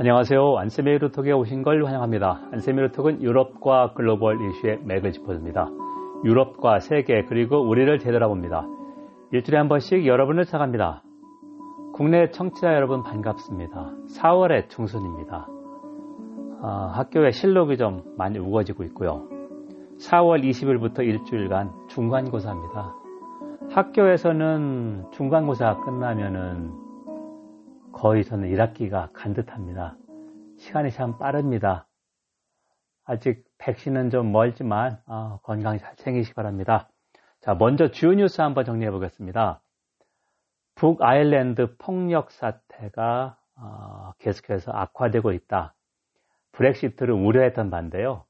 안녕하세요. 안세미루톡에 오신 걸 환영합니다. 안세미루톡은 유럽과 글로벌 이슈의 맥을 짚어줍니다. 유럽과 세계 그리고 우리를 되돌아봅니다. 일주일에 한 번씩 여러분을 찾아갑니다. 국내 청취자 여러분 반갑습니다. 4월의 중순입니다. 아, 학교의 실록이 좀 많이 우거지고 있고요. 4월 20일부터 일주일간 중간고사입니다. 학교에서는 중간고사 끝나면은 거의 저는 1학기가 간 듯합니다. 시간이 참 빠릅니다. 아직 백신은 좀 멀지만 어, 건강 잘 챙기시기 바랍니다. 자, 먼저 주요 뉴스 한번 정리해 보겠습니다. 북아일랜드 폭력 사태가 어, 계속해서 악화되고 있다. 브렉시트를 우려했던 반대요.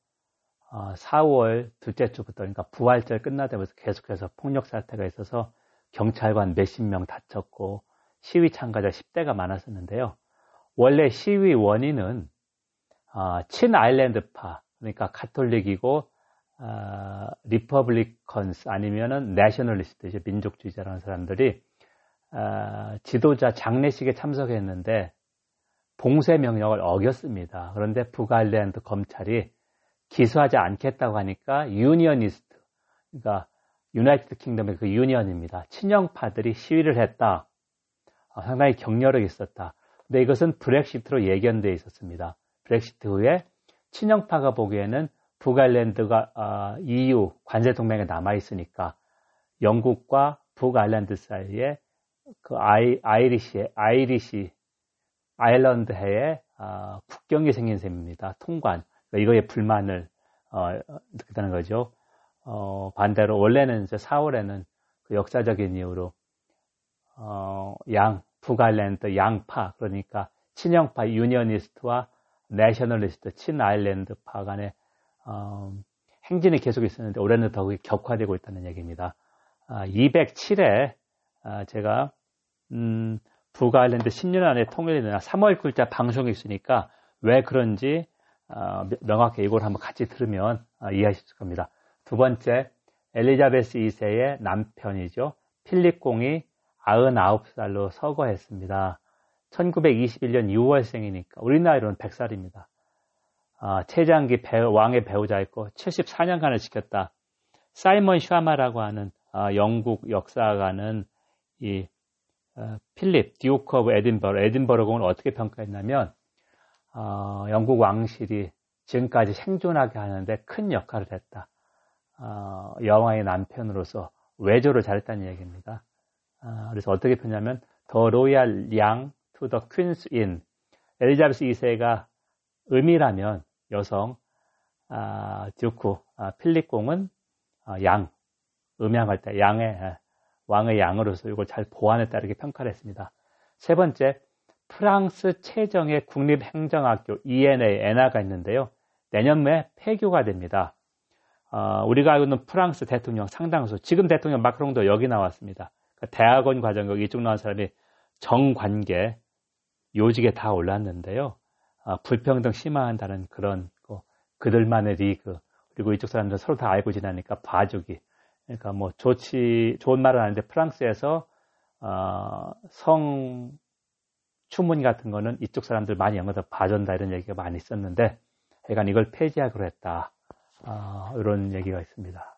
어, 4월 둘째 주부터 그러니까 부활절 끝나자마자 계속해서 폭력 사태가 있어서 경찰관 몇십 명 다쳤고 시위 참가자 10대가 많았었는데요. 원래 시위 원인은 어, 친아일랜드파 그러니까 카톨릭이고 어, Republicans 아니면은 nationalist 민족주의자라는 사람들이 어, 지도자 장례식에 참석했는데 봉쇄 명령을 어겼습니다. 그런데 북아일랜드 검찰이 기소하지 않겠다고 하니까 unionist, 그러니까 United Kingdom의 그 union입니다. 친영파들이 시위를 했다. 어, 상당히 격렬하게 있었다. 근데 이것은 브렉시트로 예견되어 있었습니다. 브렉시트 후에 친영파가 보기에는 북아일랜드가 어, EU 관세 동맹에 남아 있으니까 영국과 북아일랜드 사이에 그 아이, Irish Irish 아일랜드 해에 어, 국경이 생긴 셈입니다. 통관. 그러니까 이거에 불만을 어, 느꼈다는 거죠. 어, 반대로 원래는 이제 4월에는 그 역사적인 이유로 어, 양 북아일랜드 양파 그러니까 친영파 유니언니스트와 내셔널리스트 친아일랜드파 간의 어, 행진이 계속 있었는데 올해는 더욱 격화되고 있다는 얘기입니다. 아, 207회 아, 제가 음, 북아일랜드 10년 안에 통일이 되나 3월 글자 방송이 있으니까 왜 그런지 어, 명확히 이걸 한번 같이 들으면 어, 이해하실 겁니다. 두 번째, 엘리자베스 2세의 남편이죠. 필립 공이 99살로 서거했습니다. 1921년 6월생이니까 우리 나이로는 100살입니다. 어, 최장기 배우, 왕의 배우자였고 74년간을 지켰다. 사이먼 샤마라고 하는 어, 영국 역사가는 이 어, 필립 Duke of Edinburgh 에딘버러 공을 어떻게 평가했냐면 어, 영국 왕실이 지금까지 생존하게 하는데 큰 역할을 했다. 어, 여왕의 남편으로서 외조를 잘했다는 얘기입니다. 어, 그래서 어떻게 표현했냐면 the royal yang to the Queen's yin 엘리자베스 2세가 음이라면 여성 아, Duke 아, 필립 공은 아, 양 음양할 때 양의 아, 왕의 양으로서 이걸 잘 보완했다 이렇게 평가를 했습니다. 세 번째 프랑스 최정의 국립행정학교 ENA, 에나가 있는데요. 내년에 폐교가 됩니다. 어, 우리가 알고 있는 프랑스 대통령 상당수, 지금 대통령 마크롱도 여기 나왔습니다. 그러니까 대학원 과정 여기 이쪽 나온 사람이 정관계, 요직에 다 올랐는데요. 어, 불평등 심화한다는 그런 거, 그들만의 리그, 그리고 이쪽 사람들 서로 다 알고 지나니까 봐주기. 그러니까 뭐 좋지, 좋은 말은 아닌데 프랑스에서 어, 성 추문 같은 거는 이쪽 사람들 많이 영어도 봐준다 이런 얘기가 많이 있었는데 하여간 이걸 폐지하기로 했다. 어, 이런 얘기가 있습니다.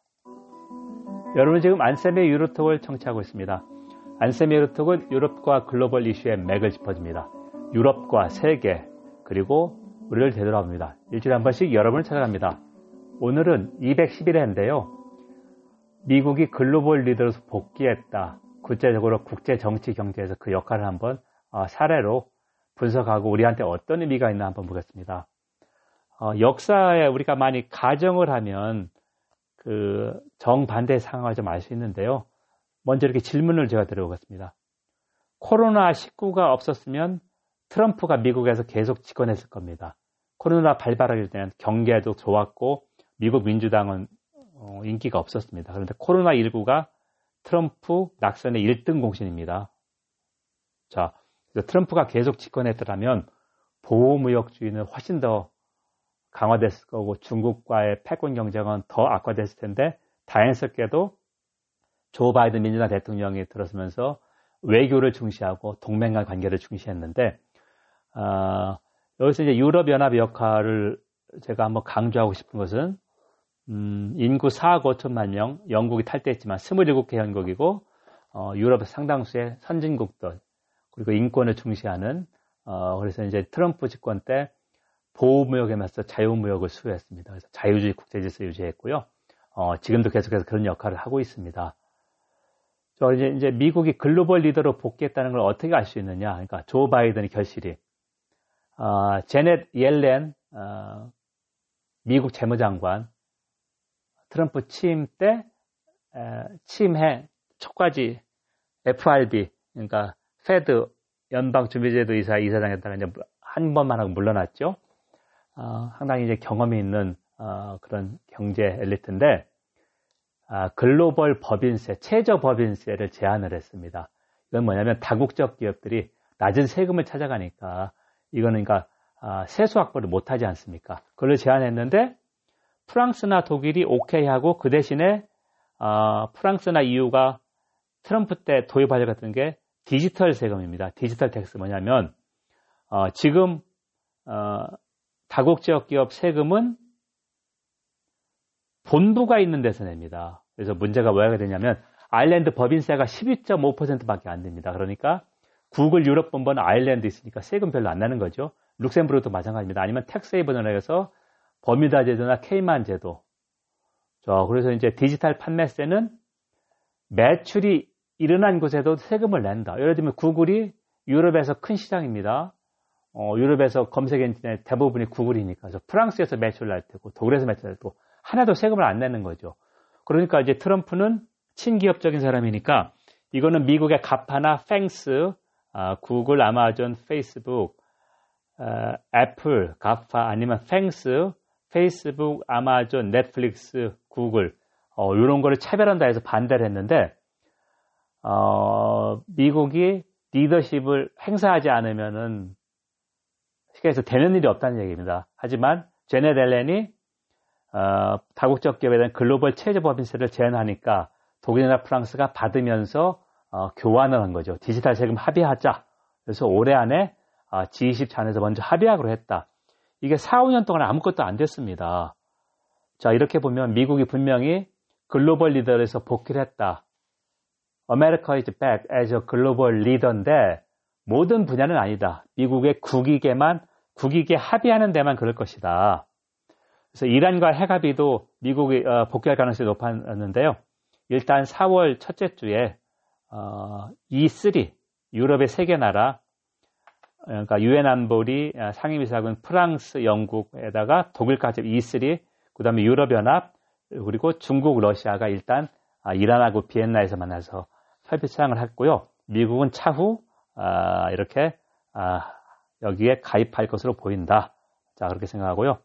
여러분 지금 안쌤의 유로톡을 청취하고 있습니다. 안쌤의 유로톡은 유럽과 글로벌 이슈의 맥을 짚어줍니다. 유럽과 세계 그리고 우리를 되돌아봅니다. 일주일에 한 번씩 여러분을 찾아갑니다. 오늘은 211회인데요. 미국이 글로벌 리더로서 복귀했다. 구체적으로 국제 정치 경제에서 그 역할을 한번 어, 사례로 분석하고 우리한테 어떤 의미가 있나 한번 보겠습니다. 어, 역사에 우리가 많이 가정을 하면 그 정반대 상황을 좀 알 수 있는데요. 먼저 이렇게 질문을 제가 드려보겠습니다. 코로나19가 없었으면 트럼프가 미국에서 계속 집권했을 겁니다. 코로나 발발하기 때는 경계도 좋았고 미국 민주당은 어, 인기가 없었습니다. 그런데 코로나19가 트럼프 낙선의 1등 공신입니다. 자, 트럼프가 계속 집권했더라면 보호무역주의는 훨씬 더 강화됐을 거고 중국과의 패권 경쟁은 더 악화됐을 텐데 다행스럽게도 조 바이든 민주당 대통령이 들어서면서 외교를 중시하고 동맹 간 관계를 중시했는데 어, 여기서 이제 유럽연합 역할을 제가 한번 강조하고 싶은 것은 음, 인구 4억 5천만 명, 영국이 탈퇴했지만 27개 현국이고 어, 유럽의 상당수의 선진국들 그리고 인권을 중시하는 어, 그래서 이제 트럼프 집권 때 보호무역에 맞서 자유무역을 수호했습니다. 그래서 자유주의 국제질서 유지했고요. 어, 지금도 계속해서 그런 역할을 하고 있습니다. 저 이제, 이제 미국이 글로벌 리더로 복귀했다는 걸 어떻게 알 수 있느냐? 그러니까 조 바이든의 결실이 어, 제넷 옐렌 어, 미국 재무장관 트럼프 취임 때 에, 취임해 초까지 FRB 그러니까 Fed 연방준비제도 이사 이사장에다가 이제 한 번만 하고 물러났죠. 어, 상당히 이제 경험이 있는 어, 그런 경제 엘리트인데 아, 글로벌 법인세, 최저 법인세를 제안을 했습니다. 이건 뭐냐면 다국적 기업들이 낮은 세금을 찾아가니까 이거는 그러니까 아, 세수 확보를 못하지 않습니까? 그걸 제안했는데 프랑스나 독일이 오케이 하고 그 대신에 어, 프랑스나 EU가 트럼프 때 도입하려고 했던 게 디지털 세금입니다. digital tax 뭐냐면 어, 지금 어, 다국적 기업 세금은 본부가 있는 데서 냅니다. 그래서 문제가 뭐가 되냐면 아일랜드 법인세가 12.5%밖에 안 됩니다. 그러니까 구글 유럽 본부는 아일랜드 있으니까 세금 별로 안 나는 거죠. 룩셈부르도 마찬가지입니다. 아니면 텍스헤이븐을 해서 버뮤다 제도나 케이만 제도. 저 그래서 이제 디지털 판매세는 매출이 일어난 곳에도 세금을 낸다. 예를 들면 구글이 유럽에서 큰 시장입니다. 어, 유럽에서 검색 엔진의 대부분이 구글이니까. 그래서 프랑스에서 매출 날 테고 독일에서 매출 날 테고 하나도 세금을 안 내는 거죠. 그러니까 이제 트럼프는 친기업적인 사람이니까 이거는 미국의 GAFA나 FANGs, 아, 구글, 아마존, 페이스북, 아, 애플, GAFA 아니면 FANGs, 페이스북, 아마존, 넷플릭스, 구글 어, 이런 거를 차별한다 해서 반대를 했는데 어, 미국이 리더십을 행사하지 않으면은 해서 되는 일이 없다는 얘기입니다. 하지만 제네 델렌이 어, 다국적 기업에 대한 글로벌 체제 법인세를 제한하니까 독일이나 프랑스가 받으면서 어, 교환을 한 거죠. 디지털 세금 합의하자. 그래서 올해 안에 어, G20 잔에서 먼저 합의하기로 했다. 이게 4, 5년 동안 아무것도 안 됐습니다. 자, 이렇게 보면 미국이 분명히 글로벌 리더에서 복귀를 했다. America is back as a global leader인데 모든 분야는 아니다. 미국의 국익에만 국익에 합의하는 데만 그럴 것이다. 그래서 이란과 핵합의도 미국이 어, 복귀할 가능성이 높았는데요. 일단 4월 첫째 주에 어, E3 유럽의 세 개 나라 그러니까 유엔 안보리 아, 상임이사군 프랑스, 영국에다가 독일까지 E3 그다음에 유럽연합 그리고 중국, 러시아가 일단 아, 이란하고 비엔나에서 만나서 협의 차양을 했고요. 미국은 차후 아, 이렇게 여기에 가입할 것으로 보인다. 자 그렇게 생각하고요.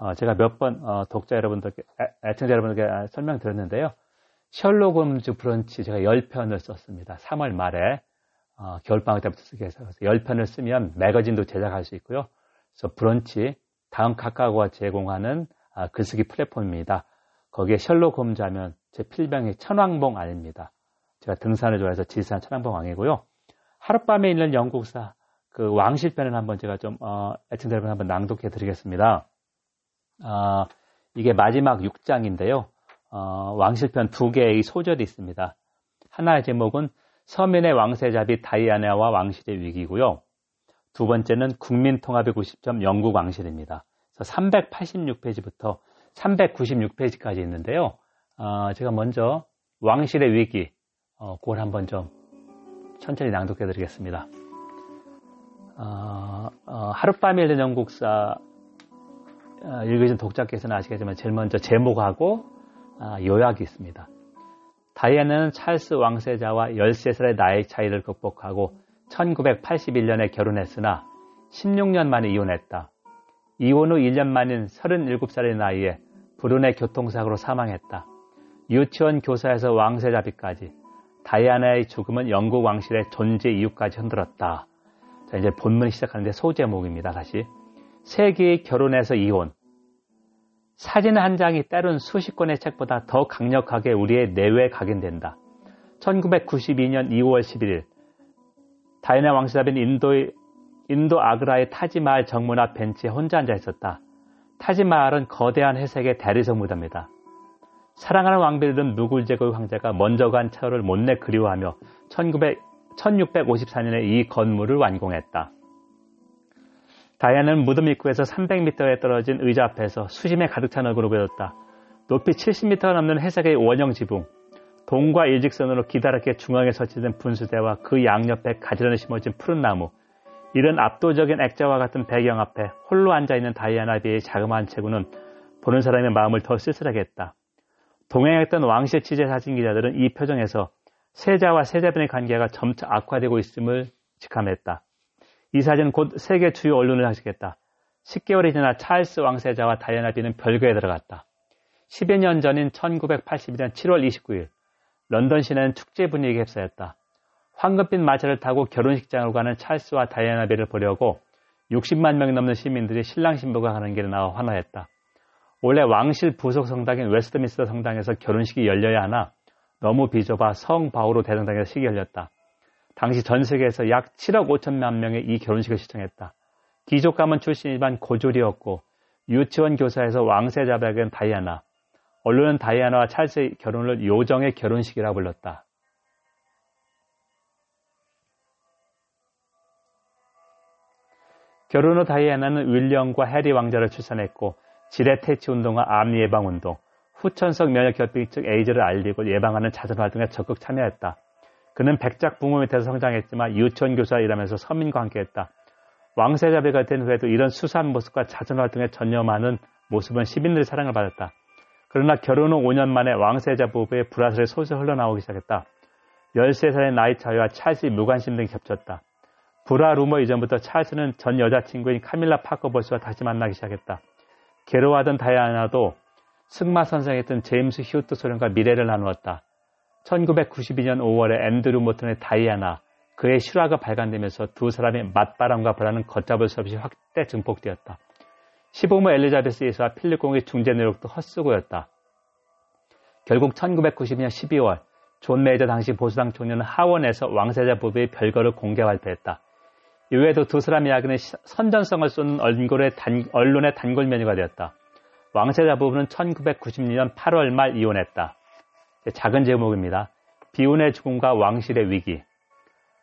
어, 제가 몇번 어, 독자 여러분들께 애 청자 여러분들께 설명드렸는데요. 셜록 홈즈 브런치 제가 10편을 썼습니다. 3월 말에 어, 겨울방학 때부터 쓰게 해서 10편을 쓰면 매거진도 제작할 수 있고요. 그래서 브런치 다음 카카오가 제공하는 아, 글쓰기 플랫폼입니다. 거기에 셜록 홈즈 하면 제 필명이 천왕봉 아닙니다. 제가 등산을 좋아해서 지산 천왕봉 왕이고요. 하룻밤에 있는 영국사 그 왕실편을 한번 제가 좀 어, 애청자 여러분 한번 낭독해 드리겠습니다. 어, 이게 마지막 6장인데요. 어, 왕실편 두 개의 소절이 있습니다. 하나의 제목은 서민의 왕세자비 다이아나와 왕실의 위기고요. 두 번째는 국민통합의 90점 영국 왕실입니다. 그래서 386페이지부터 396페이지까지 있는데요. 어, 제가 먼저 왕실의 위기, 어, 그걸 한번 좀 천천히 낭독해 드리겠습니다. 어, 어, 하룻밤에 읽는 영국사 어, 읽으신 독자께서는 아시겠지만 제일 먼저 제목하고 아, 요약이 있습니다. 다이애나는 찰스 왕세자와 13살의 나이 차이를 극복하고 1981년에 결혼했으나 16년 만에 이혼했다. 이혼 후 1년 만인 37살의 나이에 불운의 교통사고로 사망했다. 유치원 교사에서 왕세자비까지 다이아나의 죽음은 영국 왕실의 존재 이유까지 흔들었다. 자, 이제 본문이 시작하는데 소제목입니다. 다시. 세계의 결혼에서 이혼. 사진 한 장이 때론 수십 권의 책보다 더 강력하게 우리의 내외에 각인된다. 1992년 2월 11일 다이나 왕시자비는 인도의 인도 아그라의 타지마을 정문 앞 벤치에 혼자 앉아 있었다. 타지마을은 거대한 회색의 대리석 무덤이다. 사랑하는 왕비들은 누굴 제국 황제가 먼저 간 차를 못내 그리워하며 1900, 1654년에 이 건물을 완공했다. 다이아는 무덤 입구에서 300m에 떨어진 의자 앞에서 수심에 가득 찬 얼굴을 보였다. 높이 70m가 넘는 회색의 원형 지붕, 동과 일직선으로 기다랗게 중앙에 설치된 분수대와 그 양옆에 가지런히 심어진 푸른 나무, 이런 압도적인 액자와 같은 배경 앞에 홀로 앉아있는 다이아나 비의 자그마한 체구는 보는 사람의 마음을 더 쓸쓸하게 했다. 동행했던 왕실 취재 사진 기자들은 이 표정에서 세자와 세자분의 관계가 점차 악화되고 있음을 직감했다. 이 사진은 곧 세계 주요 언론을 하시겠다. 10개월이 지나 찰스 왕세자와 다이아나 비는 별거에 들어갔다. 10여 년 전인 1981년 7월 29일 런던 시내는 축제 분위기에 휩싸였다. 황금빛 마차를 타고 결혼식장으로 가는 찰스와 다이아나 비를 보려고 60만 명이 넘는 시민들이 신랑 신부가 가는 길에 나와 환호했다. 원래 왕실 부속 성당인 웨스트민스터 성당에서 결혼식이 열려야 하나 너무 비좁아 성 바오로 대성당에서 식이 열렸다. 당시 전 세계에서 약 7억 5천만 명이 이 결혼식을 시청했다. 귀족 가문 출신이지만 고졸이었고 유치원 교사에서 왕세자빈 된 다이아나, 언론은 다이아나와 찰스의 결혼을 요정의 결혼식이라 불렀다. 결혼 후 다이아나는 윌리엄과 해리 왕자를 출산했고 지뢰 퇴치 운동과 암 예방 운동, 후천성 면역 결핍증 에이즈를 알리고 예방하는 자선 활동에 적극 참여했다. 그는 백작 부모 밑에서 성장했지만 유치원 교사 일하면서 서민과 함께했다. 왕세자비가 된 후에도 이런 수사한 모습과 자선 활동에 전념하는 모습은 시민들의 사랑을 받았다. 그러나 결혼 후 5년 만에 왕세자 부부의 불화설이 소설 흘러나오기 시작했다. 13살의 나이 차이와 찰스의 무관심 등이 겹쳤다. 불화 루머 이전부터 찰스는 전 여자친구인 카밀라 파커 볼스와 다시 만나기 시작했다. 괴로워하던 다이아나도 승마 선생했던 제임스 휴이트 소령과 밀애를 나누었다. 1992년 5월에 앤드루 모튼의 다이아나, 그의 실화가 발간되면서 두 사람의 맞바람과 불화는 걷잡을 수 없이 확대 증폭되었다. 시부모 엘리자베스 2세와 필립 공의 중재 노력도 헛수고였다. 결국 1990년 12월 존 메이저 당시 보수당 총리는 하원에서 왕세자 부부의 별거를 공개 발표했다. 이외에도 두 사람 이야기는 선정성을 쫓는 언론의 단, 언론의 단골 메뉴가 되었다. 왕세자 부부는 1990년 8월 말 이혼했다. 작은 제목입니다. 비운의 죽음과 왕실의 위기.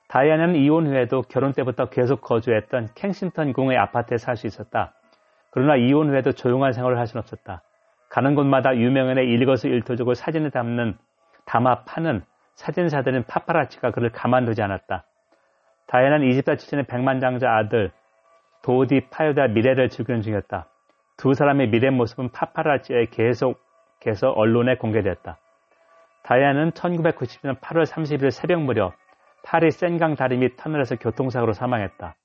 다이아나는 이혼 후에도 결혼 때부터 계속 거주했던 켄싱턴 궁의 아파트에 살 수 있었다. 그러나 이혼 후에도 조용한 생활을 할 수는 없었다. 가는 곳마다 유명인의 일거수일투족을 사진에 담는 담아 파는 사진사들인 파파라치가 그를 가만두지 않았다. 다이아나는 이집트 출신의 백만장자 아들 도디 파요다 미래를 즐기는 중이었다. 두 사람의 미래 모습은 파파라치에 계속해서 언론에 공개되었다. 다이아는 1990년 8월 30일 새벽 무렵 파리 센강 다리 및 터널에서 교통사고로 사망했다.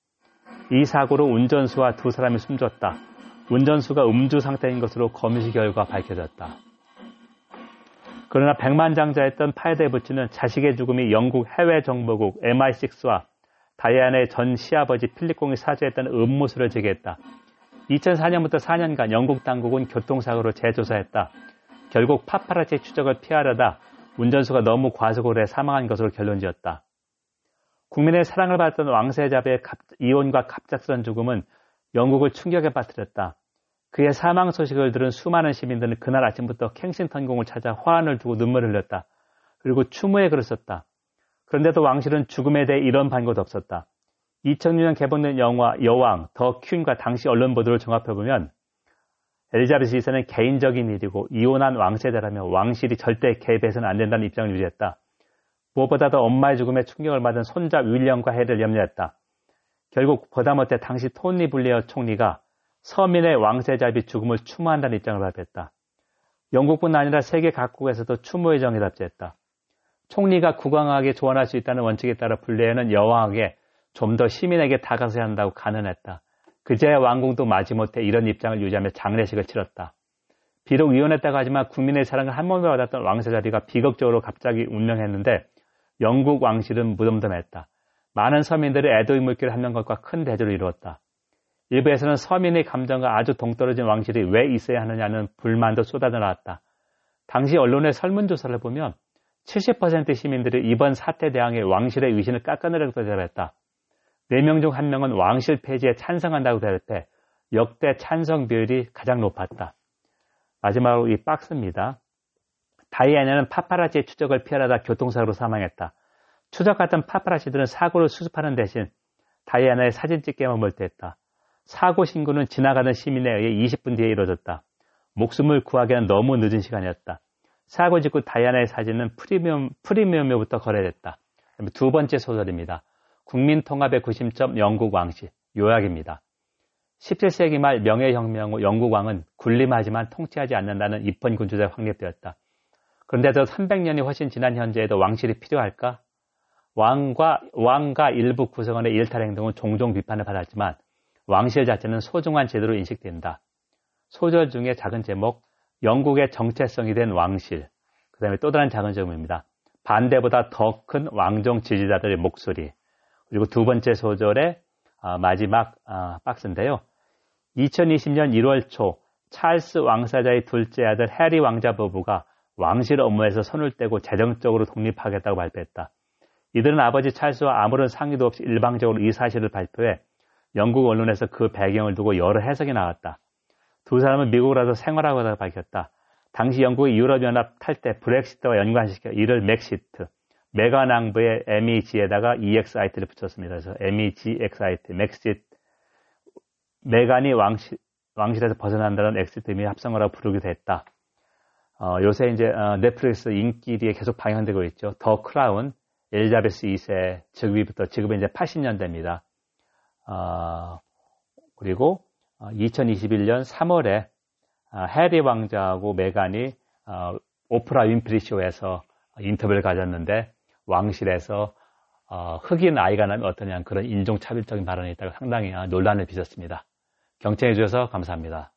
이 사고로 운전수와 두 사람이 숨졌다. 운전수가 음주 상태인 것으로 검시 결과 밝혀졌다. 그러나 백만장자였던 파이드의 부친은 자식의 죽음이 영국 해외 정보국 MI6와 다이아나의 전 시아버지 필립공이 사주했던 음모설을 제기했다. 2004년부터 4년간 영국 당국은 교통사고로 재조사했다. 결국 파파라치 추적을 피하려다 운전수가 너무 과속을 해 사망한 것으로 결론지었다. 국민의 사랑을 받았던 왕세자의 이혼과 갑작스런 죽음은 영국을 충격에 빠뜨렸다. 그의 사망 소식을 들은 수많은 시민들은 그날 아침부터 캥싱턴궁을 찾아 화환을 두고 눈물을 흘렸다. 그리고 추모에 글을 썼다. 그런데도 왕실은 죽음에 대해 이런 반고도 없었다. 2006년 개봉된 영화 여왕 더 퀸과 당시 언론 보도를 종합해보면 엘리자베스 2세는 개인적인 일이고 이혼한 왕세자라며 왕실이 절대 개입해서는 안 된다는 입장을 유지했다. 무엇보다도 엄마의 죽음에 충격을 받은 손자 윌리엄과 해를 염려했다. 결국 보다 못해 당시 토니 블리어 총리가 서민의 왕세자비 죽음을 추모한다는 입장을 발표했다. 영국뿐 아니라 세계 각국에서도 추모의 정에 답지했다. 총리가 국왕에게 조언할 수 있다는 원칙에 따라 블레어는 여왕에게 좀 더 시민에게 다가서야 한다고 간언했다. 그제야 왕궁도 마지못해 이런 입장을 유지하며 장례식을 치렀다. 비록 이혼했다고 하지만 국민의 사랑을 한 번도 받았던 왕세자비가 비극적으로 갑자기 운명했는데 영국 왕실은 무덤덤했다. 많은 서민들이 애도의 물길을 하는 것과 큰 대조를 이루었다. 일부에서는 서민의 감정과 아주 동떨어진 왕실이 왜 있어야 하느냐는 불만도 쏟아져 나왔다. 당시 언론의 설문조사를 보면 70% 시민들이 이번 사태 대항해 왕실의 위신을 깎아내리고 대답했다. 4명 중 1명은 왕실 폐지에 찬성한다고 대답해 역대 찬성 비율이 가장 높았다. 마지막으로 이 박스입니다. 다이애나는 파파라치의 추적을 피하려다 교통사고로 사망했다. 추적 같은 파파라치들은 사고를 수습하는 대신 다이애나의 사진 찍기에만 몰두했다. 사고 신고는 지나가는 시민에 의해 20분 뒤에 이루어졌다. 목숨을 구하기에는 너무 늦은 시간이었다. 사고 직후 다이아나의 사진은 프리미엄, 프리미엄으로부터 거래됐다. 두 번째 소설입니다. 국민통합의 구심점 영국 왕실, 요약입니다. 17세기 말 명예혁명 후 영국 왕은 군림하지만 통치하지 않는다는 입헌 군주제가 확립되었다. 그런데 도 300년이 훨씬 지난 현재에도 왕실이 필요할까? 왕과, 왕과 일부 구성원의 일탈 행동은 종종 비판을 받았지만 왕실 자체는 소중한 제도로 인식된다. 소절 중에 작은 제목, 영국의 정체성이 된 왕실. 그 다음에 또 다른 작은 제목입니다. 반대보다 더 큰 왕정 지지자들의 목소리. 그리고 두 번째 소절의 아, 마지막 아, 박스인데요. 2020년 1월 초 찰스 왕세자의 둘째 아들 해리 왕자 부부가 왕실 업무에서 손을 떼고 재정적으로 독립하겠다고 발표했다. 이들은 아버지 찰스와 아무런 상의도 없이 일방적으로 이 사실을 발표해 영국 언론에서 그 배경을 두고 여러 해석이 나왔다. 두 사람은 미국으로 와서 생활하겠다 밝혔다. 당시 영국의 유럽연합 탈퇴 브렉시트와 연관시켜 이를 Megxit, 메가낭부의 MEG에다가 EXIT를 붙였습니다. 그래서 MEGXIT, Megxit, 메간이 왕실, 왕실에서 벗어난다는 exit 의미 합성어라고 부르기도 했다. 어, 요새 이제 어, 넷플릭스 인기리에 계속 방영되고 있죠. The Crown, 엘리자베스 2세 즉위부터 지금은 이제 80년대입니다. 어, 그리고 2021년 어, 3월에 어, 해리 왕자하고 메간이 어, 오프라 윈프리 쇼에서 인터뷰를 가졌는데 왕실에서 흑인 아이가 나면 어떠냐 그런 인종차별적인 발언이 있다고 상당히 논란을 빚었습니다. 경청해 주셔서 감사합니다.